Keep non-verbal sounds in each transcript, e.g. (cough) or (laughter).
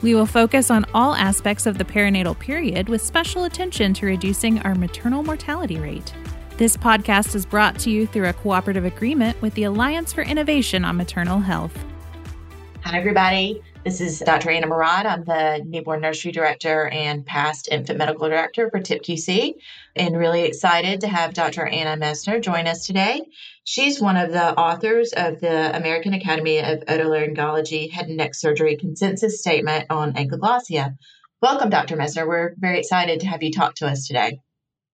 We will focus on all aspects of the perinatal period with special attention to reducing our maternal mortality rate. This podcast is brought to you through a cooperative agreement with the Alliance for Innovation on Maternal Health. Hi, everybody. This is Dr. Anna Morad. I'm the newborn nursery director and past infant medical director for TIPQC, and really excited to have Dr. Anna Messner join us today. She's one of the authors of the American Academy of Otolaryngology Head and Neck Surgery Consensus Statement on Ankyloglossia. Welcome, Dr. Messner. We're very excited to have you talk to us today.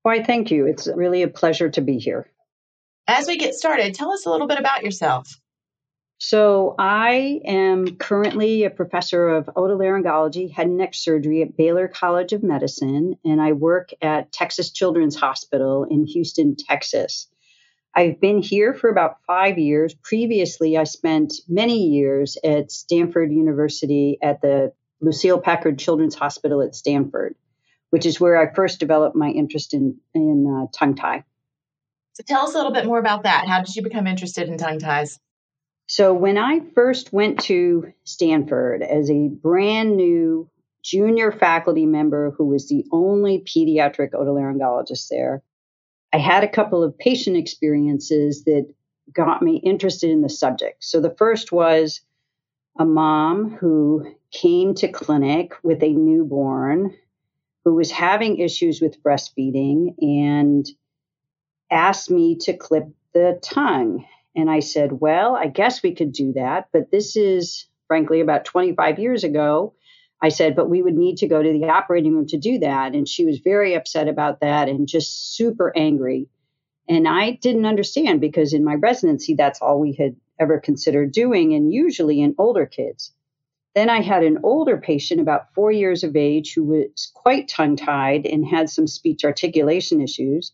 Why, thank you. It's really a pleasure to be here. As we get started, tell us a little bit about yourself. So, I am currently a professor of otolaryngology, head and neck surgery at Baylor College of Medicine, and I work at Texas Children's Hospital in Houston, Texas. I've been here for about five years. Previously, I spent many years at Stanford University at the Lucile Packard Children's Hospital at Stanford, which is where I first developed my interest in, in uh, tongue tie. So, tell us a little bit more about that. How did you become interested in tongue ties? So when I first went to Stanford as a brand new junior faculty member who was the only pediatric otolaryngologist there, I had a couple of patient experiences that got me interested in the subject. So the first was a mom who came to clinic with a newborn who was having issues with breastfeeding and asked me to clip the tongue. And I said, Well, I guess we could do that. But this is, frankly, about 25 years ago. I said, But we would need to go to the operating room to do that. And she was very upset about that and just super angry. And I didn't understand because in my residency, that's all we had ever considered doing, and usually in older kids. Then I had an older patient, about four years of age, who was quite tongue tied and had some speech articulation issues.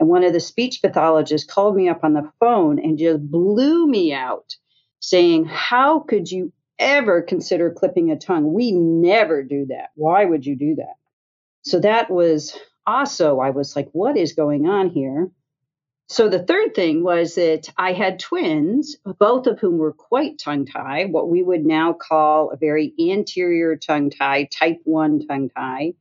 And one of the speech pathologists called me up on the phone and just blew me out, saying, How could you ever consider clipping a tongue? We never do that. Why would you do that? So that was also, I was like, What is going on here? So the third thing was that I had twins, both of whom were quite tongue tied, what we would now call a very anterior tongue tie, type 1 tongue tie.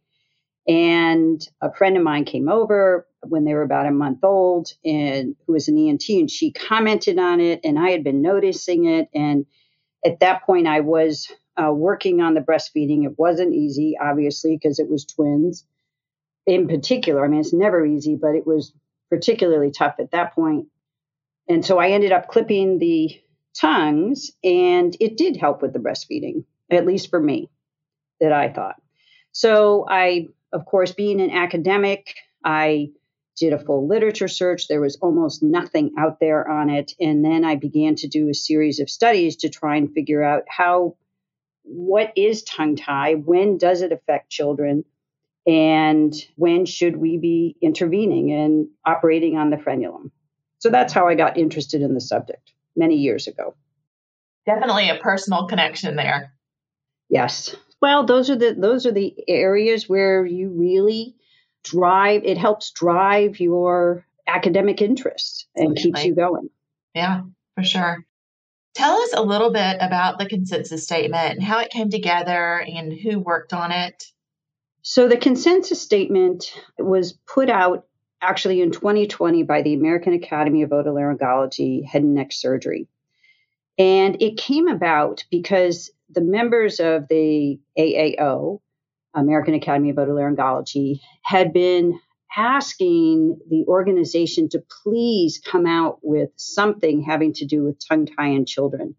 And a friend of mine came over when they were about a month old and who was an ENT and she commented on it and I had been noticing it. And at that point I was uh, working on the breastfeeding. It wasn't easy, obviously, because it was twins in particular. I mean, it's never easy, but it was particularly tough at that point. And so I ended up clipping the tongues and it did help with the breastfeeding, at least for me, that I thought. So I of course, being an academic, I did a full literature search. There was almost nothing out there on it. And then I began to do a series of studies to try and figure out how, what is tongue tie? When does it affect children? And when should we be intervening and operating on the frenulum? So that's how I got interested in the subject many years ago. Definitely a personal connection there. Yes. Well, those are the those are the areas where you really drive. It helps drive your academic interests and keeps you going. Yeah, for sure. Tell us a little bit about the consensus statement and how it came together and who worked on it. So, the consensus statement was put out actually in 2020 by the American Academy of Otolaryngology Head and Neck Surgery. And it came about because the members of the AAO, American Academy of Otolaryngology, had been asking the organization to please come out with something having to do with tongue tie in children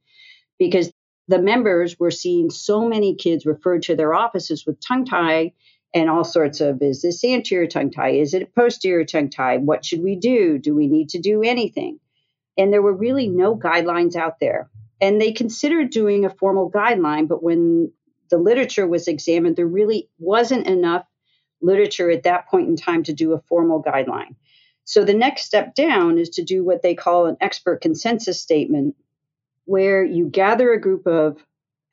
because the members were seeing so many kids referred to their offices with tongue tie and all sorts of is this anterior tongue tie? Is it posterior tongue tie? What should we do? Do we need to do anything? And there were really no guidelines out there. And they considered doing a formal guideline, but when the literature was examined, there really wasn't enough literature at that point in time to do a formal guideline. So the next step down is to do what they call an expert consensus statement, where you gather a group of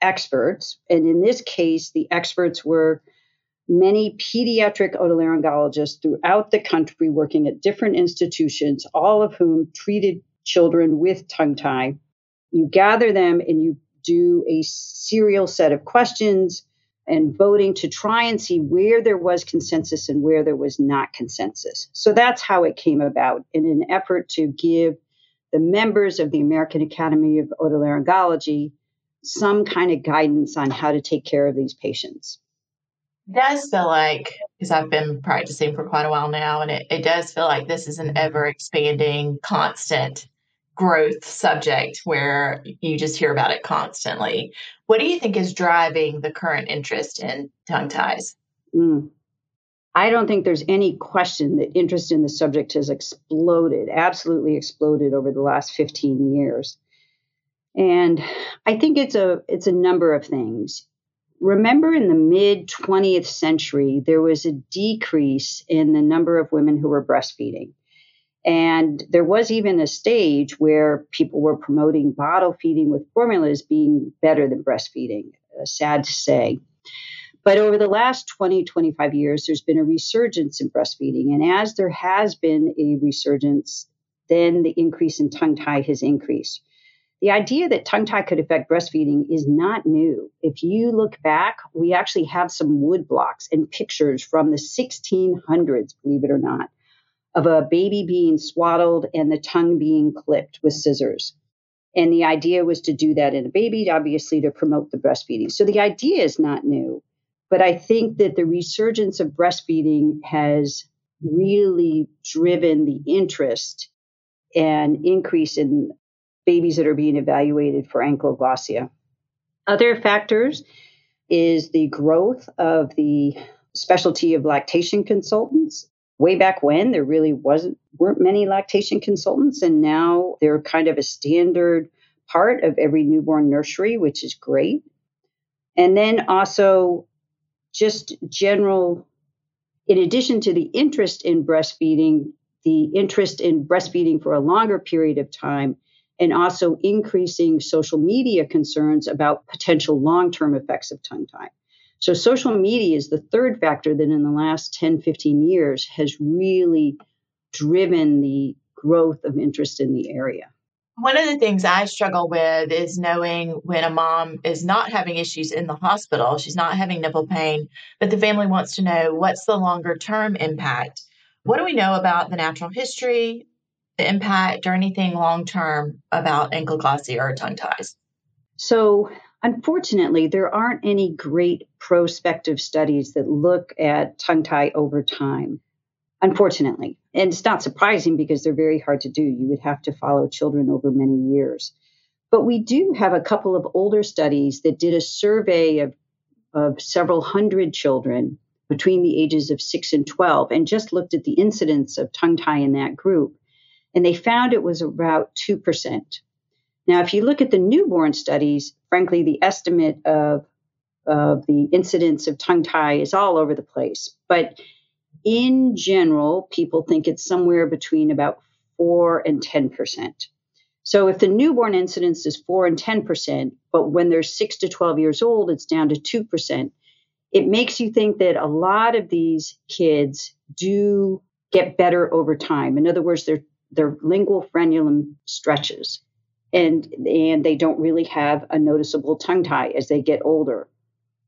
experts. And in this case, the experts were many pediatric otolaryngologists throughout the country working at different institutions, all of whom treated children with tongue tie. You gather them and you do a serial set of questions and voting to try and see where there was consensus and where there was not consensus. So that's how it came about in an effort to give the members of the American Academy of Otolaryngology some kind of guidance on how to take care of these patients. It does feel like, because I've been practicing for quite a while now, and it, it does feel like this is an ever expanding, constant growth subject where you just hear about it constantly. What do you think is driving the current interest in tongue ties? Mm. I don't think there's any question that interest in the subject has exploded, absolutely exploded over the last 15 years. And I think it's a it's a number of things. Remember in the mid 20th century there was a decrease in the number of women who were breastfeeding. And there was even a stage where people were promoting bottle feeding with formulas being better than breastfeeding. Uh, sad to say. But over the last 20, 25 years, there's been a resurgence in breastfeeding. And as there has been a resurgence, then the increase in tongue tie has increased. The idea that tongue tie could affect breastfeeding is not new. If you look back, we actually have some wood blocks and pictures from the 1600s, believe it or not, of a baby being swaddled and the tongue being clipped with scissors. And the idea was to do that in a baby, obviously to promote the breastfeeding. So the idea is not new. But I think that the resurgence of breastfeeding has really driven the interest and increase in babies that are being evaluated for ankyloglossia. Other factors is the growth of the specialty of lactation consultants way back when there really wasn't weren't many lactation consultants and now they're kind of a standard part of every newborn nursery which is great. And then also just general in addition to the interest in breastfeeding the interest in breastfeeding for a longer period of time and also increasing social media concerns about potential long-term effects of tongue tie so social media is the third factor that in the last 10, 15 years has really driven the growth of interest in the area. One of the things I struggle with is knowing when a mom is not having issues in the hospital, she's not having nipple pain, but the family wants to know what's the longer term impact. What do we know about the natural history, the impact, or anything long term about ankyloglossia or tongue ties? So, Unfortunately, there aren't any great prospective studies that look at tongue tie over time. Unfortunately. And it's not surprising because they're very hard to do. You would have to follow children over many years. But we do have a couple of older studies that did a survey of, of several hundred children between the ages of 6 and 12 and just looked at the incidence of tongue tie in that group. And they found it was about 2%. Now, if you look at the newborn studies, frankly, the estimate of, of the incidence of tongue tie is all over the place. But in general, people think it's somewhere between about 4 and 10%. So if the newborn incidence is 4 and 10%, but when they're 6 to 12 years old, it's down to 2%, it makes you think that a lot of these kids do get better over time. In other words, their, their lingual frenulum stretches and and they don't really have a noticeable tongue tie as they get older.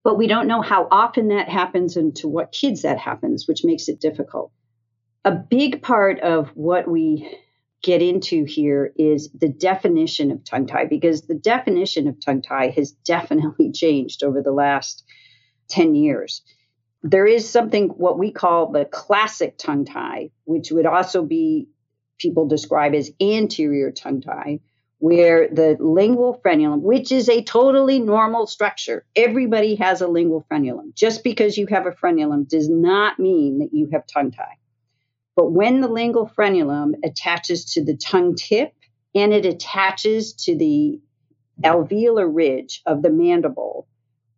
But we don't know how often that happens and to what kids that happens which makes it difficult. A big part of what we get into here is the definition of tongue tie because the definition of tongue tie has (laughs) definitely changed over the last 10 years. There is something what we call the classic tongue tie which would also be people describe as anterior tongue tie where the lingual frenulum, which is a totally normal structure, everybody has a lingual frenulum. Just because you have a frenulum does not mean that you have tongue tie. But when the lingual frenulum attaches to the tongue tip and it attaches to the alveolar ridge of the mandible,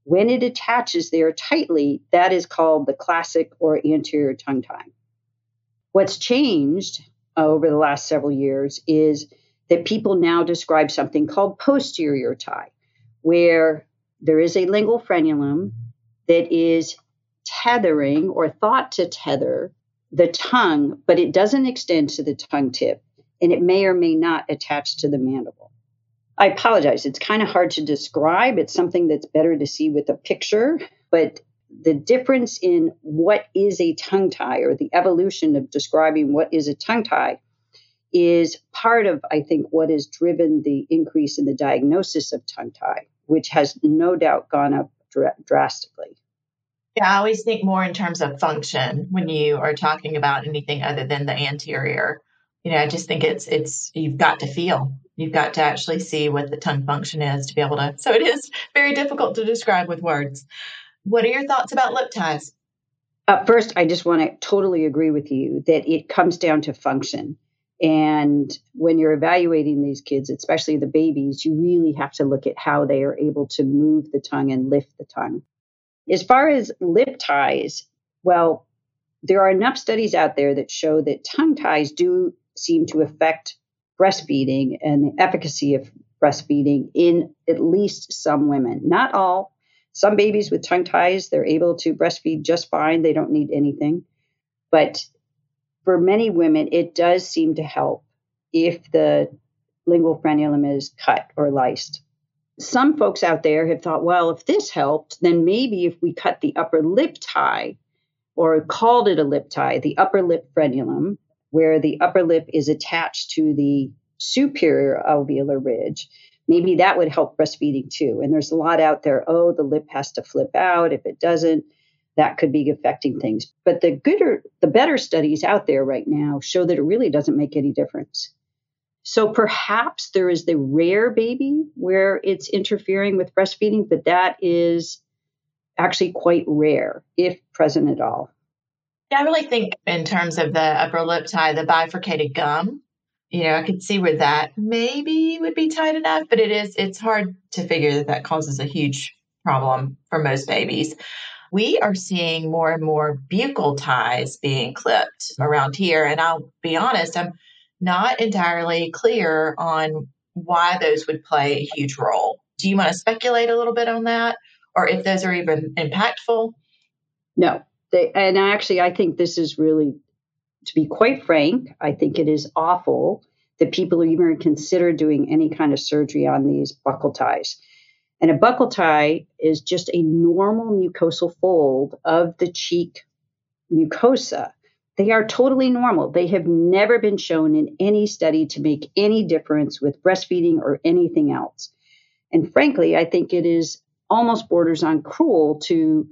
when it attaches there tightly, that is called the classic or anterior tongue tie. What's changed over the last several years is that people now describe something called posterior tie, where there is a lingual frenulum that is tethering or thought to tether the tongue, but it doesn't extend to the tongue tip and it may or may not attach to the mandible. I apologize. It's kind of hard to describe. It's something that's better to see with a picture, but the difference in what is a tongue tie or the evolution of describing what is a tongue tie is part of, I think, what has driven the increase in the diagnosis of tongue tie, which has no doubt gone up dr- drastically. Yeah, I always think more in terms of function when you are talking about anything other than the anterior. You know, I just think it's it's you've got to feel. You've got to actually see what the tongue function is to be able to. (laughs) So it is very difficult to describe with words. What are your thoughts about lip ties? Uh, first, I just want to totally agree with you that it comes down to function. And when you're evaluating these kids, especially the babies, you really have to look at how they are able to move the tongue and lift the tongue. As far as lip ties, well, there are enough studies out there that show that tongue ties do seem to affect breastfeeding and the efficacy of breastfeeding in at least some women. Not all. Some babies with tongue ties, they're able to breastfeed just fine. They don't need anything. But for many women, it does seem to help if the lingual frenulum is cut or lysed. Some folks out there have thought, well, if this helped, then maybe if we cut the upper lip tie or called it a lip tie, the upper lip frenulum, where the upper lip is attached to the superior alveolar ridge, maybe that would help breastfeeding too. And there's a lot out there, oh, the lip has to flip out. If it doesn't, that could be affecting mm-hmm. things. But the gooder, the better studies out there right now show that it really doesn't make any difference. So perhaps there is the rare baby where it's interfering with breastfeeding, but that is actually quite rare, if present at all. Yeah, I really think in terms of the upper lip tie, the bifurcated gum, you know, I could see where that maybe would be tight enough, but it is, it's hard to figure that that causes a huge problem for most babies we are seeing more and more buccal ties being clipped around here. And I'll be honest, I'm not entirely clear on why those would play a huge role. Do you want to speculate a little bit on that or if those are even impactful? No. They, and actually, I think this is really, to be quite frank, I think it is awful that people even consider doing any kind of surgery on these buccal ties. And a buccal tie is just a normal mucosal fold of the cheek mucosa. They are totally normal. They have never been shown in any study to make any difference with breastfeeding or anything else. And frankly, I think it is almost borders on cruel to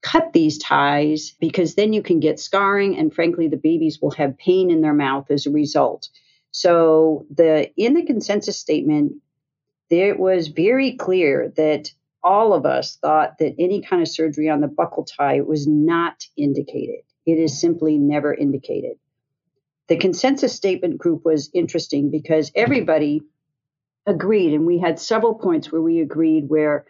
cut these ties because then you can get scarring and frankly the babies will have pain in their mouth as a result. So the in the consensus statement it was very clear that all of us thought that any kind of surgery on the buccal tie was not indicated. It is simply never indicated. The consensus statement group was interesting because everybody agreed, and we had several points where we agreed where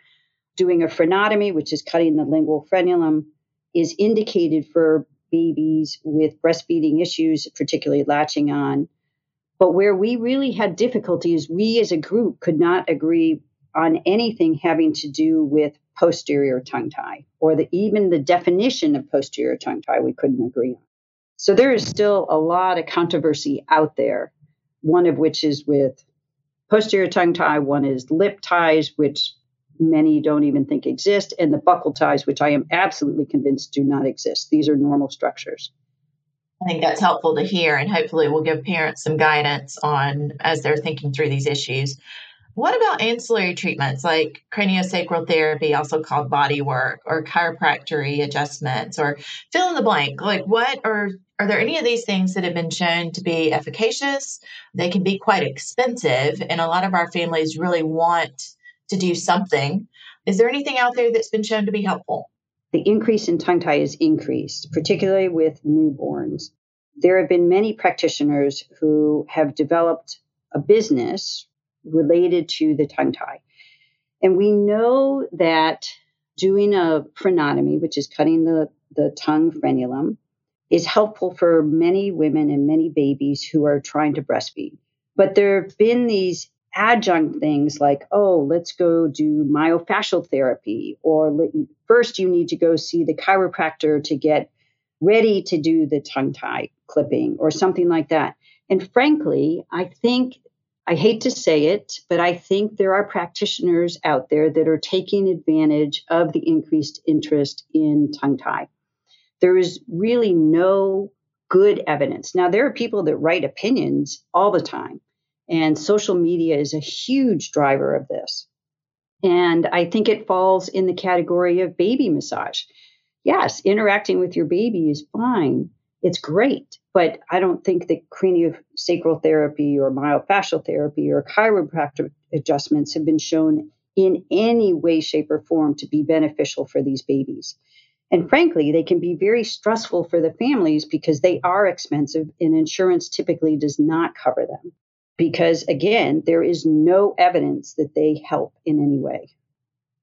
doing a frenotomy, which is cutting the lingual frenulum, is indicated for babies with breastfeeding issues, particularly latching on. But where we really had difficulties, we as a group could not agree on anything having to do with posterior tongue tie or the, even the definition of posterior tongue tie, we couldn't agree on. So there is still a lot of controversy out there, one of which is with posterior tongue tie, one is lip ties, which many don't even think exist, and the buccal ties, which I am absolutely convinced do not exist. These are normal structures. Think that's helpful to hear, and hopefully, will give parents some guidance on as they're thinking through these issues. What about ancillary treatments like craniosacral therapy, also called body work, or chiropractic adjustments, or fill in the blank? Like, what are are there any of these things that have been shown to be efficacious? They can be quite expensive, and a lot of our families really want to do something. Is there anything out there that's been shown to be helpful? the increase in tongue tie is increased, particularly with newborns. There have been many practitioners who have developed a business related to the tongue tie. And we know that doing a frenotomy, which is cutting the, the tongue frenulum, is helpful for many women and many babies who are trying to breastfeed. But there have been these adjunct things like, oh, let's go do myofascial therapy, or first you need to go see the chiropractor to get ready to do the tongue tie clipping or something like that. And frankly, I think, I hate to say it, but I think there are practitioners out there that are taking advantage of the increased interest in tongue tie. There is really no good evidence. Now, there are people that write opinions all the time, and social media is a huge driver of this. And I think it falls in the category of baby massage. Yes, interacting with your baby is fine. It's great. But I don't think that craniosacral therapy or myofascial therapy or chiropractic adjustments have been shown in any way, shape, or form to be beneficial for these babies. And frankly, they can be very stressful for the families because they are expensive and insurance typically does not cover them. Because again, there is no evidence that they help in any way.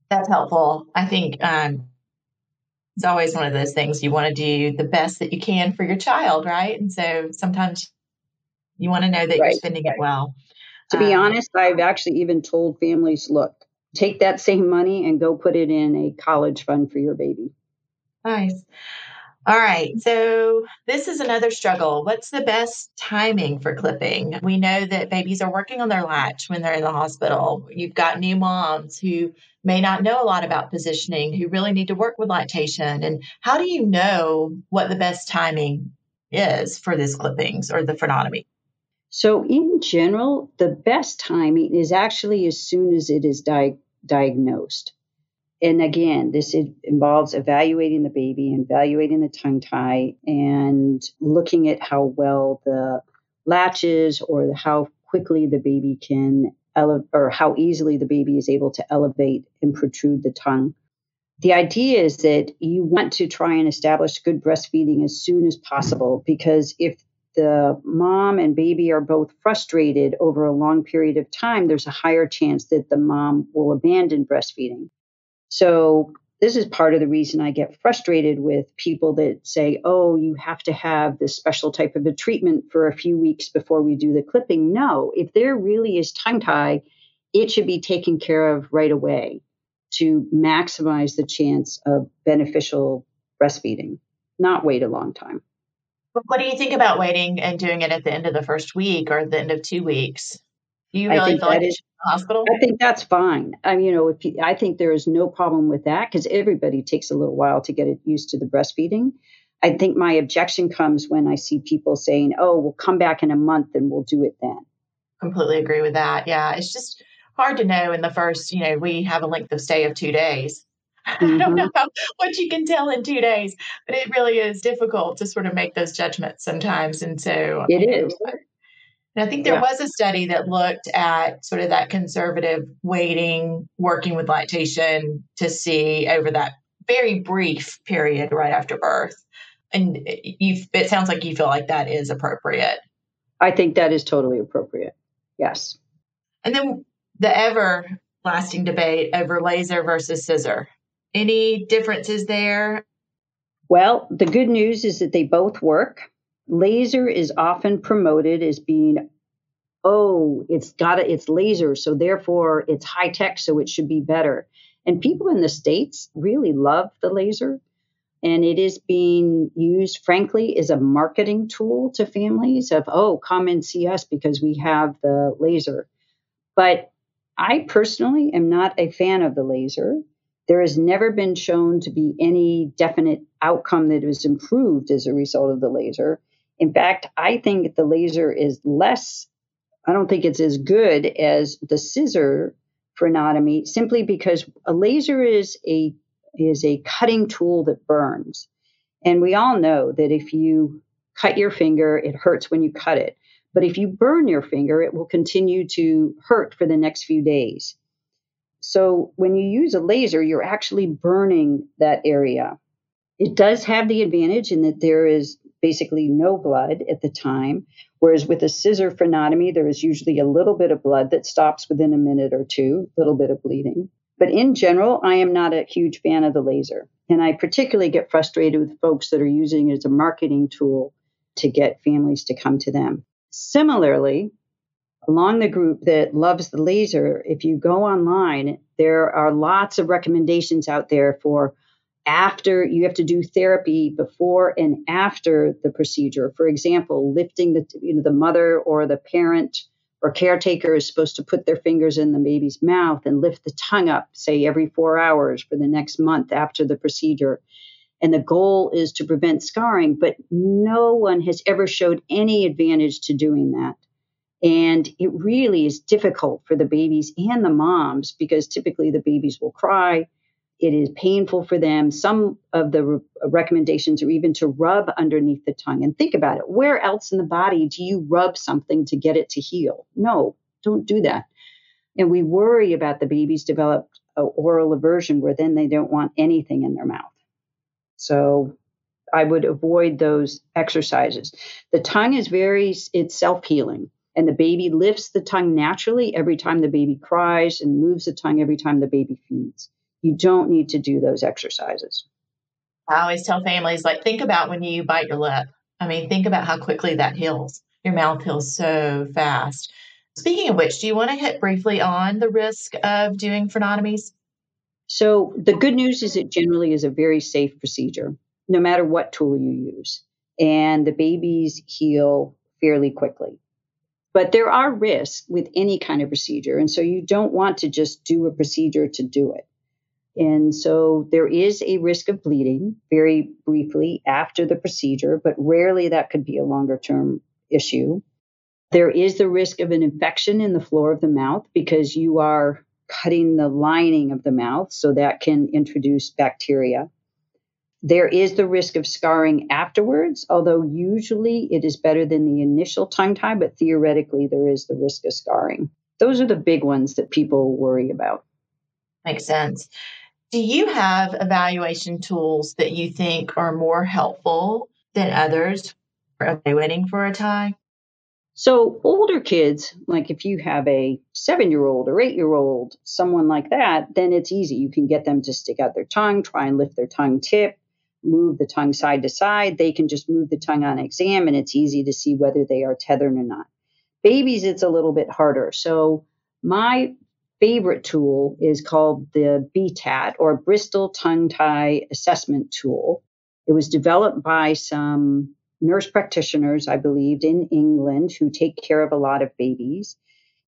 That's helpful. I think um, it's always one of those things you want to do the best that you can for your child, right? And so sometimes you want to know that right. you're spending it well. To be um, honest, I've actually even told families look, take that same money and go put it in a college fund for your baby. Nice. All right. So this is another struggle. What's the best timing for clipping? We know that babies are working on their latch when they're in the hospital. You've got new moms who may not know a lot about positioning, who really need to work with lactation. And how do you know what the best timing is for this clippings or the frenotomy? So, in general, the best timing is actually as soon as it is di- diagnosed and again, this involves evaluating the baby, evaluating the tongue tie, and looking at how well the latches or how quickly the baby can elevate or how easily the baby is able to elevate and protrude the tongue. The idea is that you want to try and establish good breastfeeding as soon as possible because if the mom and baby are both frustrated over a long period of time, there's a higher chance that the mom will abandon breastfeeding. So this is part of the reason I get frustrated with people that say, oh, you have to have this special type of a treatment for a few weeks before we do the clipping. No, if there really is tongue tie, it should be taken care of right away to maximize the chance of beneficial breastfeeding, not wait a long time. What do you think about waiting and doing it at the end of the first week or the end of two weeks? Do you really feel like is, hospital? I think that's fine. I mean, you know, if you, I think there is no problem with that because everybody takes a little while to get it used to the breastfeeding. I think my objection comes when I see people saying, "Oh, we'll come back in a month and we'll do it then." Completely agree with that. Yeah, it's just hard to know in the first. You know, we have a length of stay of two days. Mm-hmm. (laughs) I don't mm-hmm. know how, what you can tell in two days, but it really is difficult to sort of make those judgments sometimes. And so it is. And I think there yeah. was a study that looked at sort of that conservative waiting, working with lactation to see over that very brief period right after birth. And you, it sounds like you feel like that is appropriate. I think that is totally appropriate. Yes. And then the ever lasting debate over laser versus scissor. Any differences there? Well, the good news is that they both work laser is often promoted as being oh it's got a, it's laser so therefore it's high tech so it should be better. And people in the states really love the laser and it is being used frankly as a marketing tool to families of oh come and see us because we have the laser. But i personally am not a fan of the laser. There has never been shown to be any definite outcome that was improved as a result of the laser in fact, I think the laser is less, I don't think it's as good as the scissor frenotomy simply because a laser is a is a cutting tool that burns. And we all know that if you cut your finger, it hurts when you cut it. But if you burn your finger, it will continue to hurt for the next few days. So when you use a laser, you're actually burning that area. It does have the advantage in that there is basically no blood at the time. Whereas with a scissor frenotomy, there is usually a little bit of blood that stops within a minute or two, a little bit of bleeding. But in general, I am not a huge fan of the laser. And I particularly get frustrated with folks that are using it as a marketing tool to get families to come to them. Similarly, along the group that loves the laser, if you go online, there are lots of recommendations out there for after you have to do therapy before and after the procedure. For example, lifting the you know the mother or the parent or caretaker is supposed to put their fingers in the baby's mouth and lift the tongue up, say every 4 hours for the next month after the procedure. And the goal is to prevent scarring, but no one has ever showed any advantage to doing that. And it really is difficult for the babies and the moms because typically the babies will cry it is painful for them. Some of the re- recommendations are even to rub underneath the tongue. And think about it where else in the body do you rub something to get it to heal? No, don't do that. And we worry about the babies develop oral aversion where then they don't want anything in their mouth. So I would avoid those exercises. The tongue is very, it's self healing. And the baby lifts the tongue naturally every time the baby cries and moves the tongue every time the baby feeds you don't need to do those exercises. I always tell families, like, think about when you bite your lip. I mean, think about how quickly that heals. Your mouth heals so fast. Speaking of which, do you want to hit briefly on the risk of doing frenotomies? So, the good news is it generally is a very safe procedure, no matter what tool you use. And the babies heal fairly quickly. But there are risks with any kind of procedure. And so, you don't want to just do a procedure to do it. And so there is a risk of bleeding very briefly after the procedure, but rarely that could be a longer term issue. There is the risk of an infection in the floor of the mouth because you are cutting the lining of the mouth, so that can introduce bacteria. There is the risk of scarring afterwards, although usually it is better than the initial tongue tie, but theoretically there is the risk of scarring. Those are the big ones that people worry about. Makes sense. Do you have evaluation tools that you think are more helpful than others for evaluating for a tie? So, older kids, like if you have a seven year old or eight year old, someone like that, then it's easy. You can get them to stick out their tongue, try and lift their tongue tip, move the tongue side to side. They can just move the tongue on exam, and it's easy to see whether they are tethered or not. Babies, it's a little bit harder. So, my favorite tool is called the BTAT or Bristol Tongue Tie Assessment Tool. It was developed by some nurse practitioners, I believe, in England who take care of a lot of babies.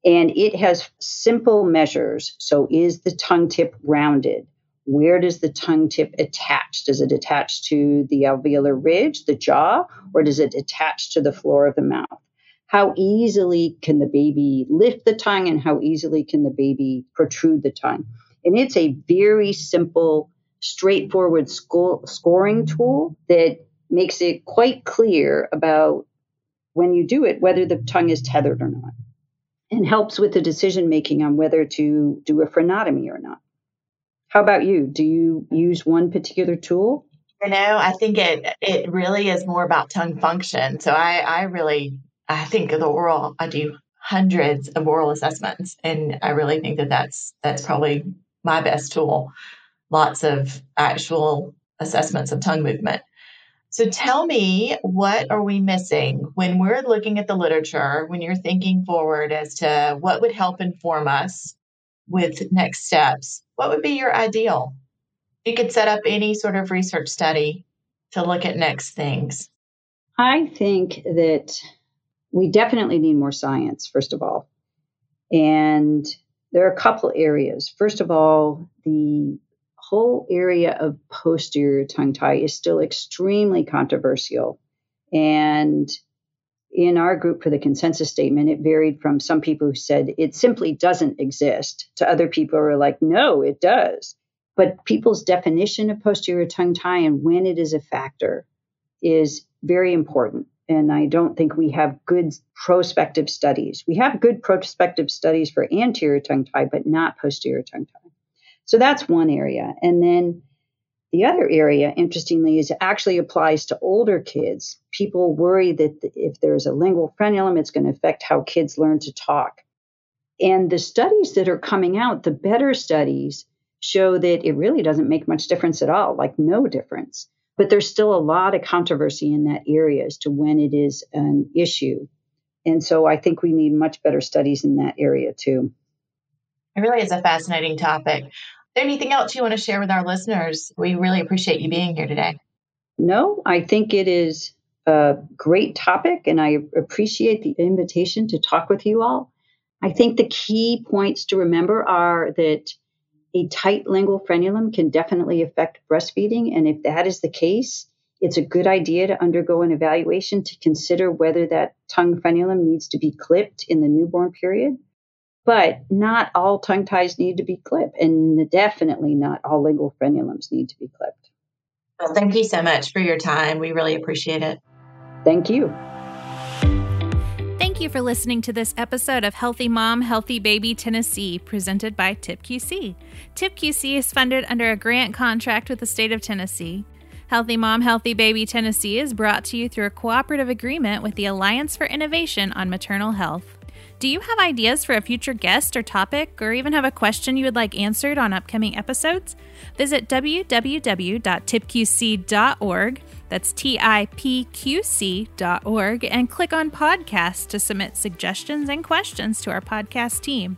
And it has simple measures. So, is the tongue tip rounded? Where does the tongue tip attach? Does it attach to the alveolar ridge, the jaw, or does it attach to the floor of the mouth? How easily can the baby lift the tongue and how easily can the baby protrude the tongue. And it's a very simple, straightforward sco- scoring tool that makes it quite clear about when you do it whether the tongue is tethered or not and helps with the decision making on whether to do a frenotomy or not. How about you? Do you use one particular tool? You know, I think it it really is more about tongue function. So I I really I think the oral, I do hundreds of oral assessments, and I really think that that's that's probably my best tool. Lots of actual assessments of tongue movement. So tell me, what are we missing when we're looking at the literature? When you're thinking forward as to what would help inform us with next steps, what would be your ideal? You could set up any sort of research study to look at next things. I think that we definitely need more science, first of all. And there are a couple areas. First of all, the whole area of posterior tongue tie is still extremely controversial. And in our group for the consensus statement, it varied from some people who said it simply doesn't exist to other people who are like, no, it does. But people's definition of posterior tongue tie and when it is a factor is very important and I don't think we have good prospective studies. We have good prospective studies for anterior tongue tie, but not posterior tongue tie. So that's one area. And then the other area, interestingly, is actually applies to older kids. People worry that if there's a lingual frenulum, it's going to affect how kids learn to talk. And the studies that are coming out, the better studies, show that it really doesn't make much difference at all, like no difference. But there's still a lot of controversy in that area as to when it is an issue. And so I think we need much better studies in that area too. It really is a fascinating topic. Is there Anything else you want to share with our listeners? We really appreciate you being here today. No, I think it is a great topic, and I appreciate the invitation to talk with you all. I think the key points to remember are that a tight lingual frenulum can definitely affect breastfeeding. And if that is the case, it's a good idea to undergo an evaluation to consider whether that tongue frenulum needs to be clipped in the newborn period. But not all tongue ties need to be clipped, and definitely not all lingual frenulums need to be clipped. Well, thank you so much for your time. We really appreciate it. Thank you. You for listening to this episode of Healthy Mom, Healthy Baby Tennessee, presented by TIPQC. TIPQC is funded under a grant contract with the state of Tennessee. Healthy Mom, Healthy Baby Tennessee is brought to you through a cooperative agreement with the Alliance for Innovation on Maternal Health. Do you have ideas for a future guest or topic, or even have a question you would like answered on upcoming episodes? Visit www.tipqc.org that's tipqc.org and click on podcast to submit suggestions and questions to our podcast team.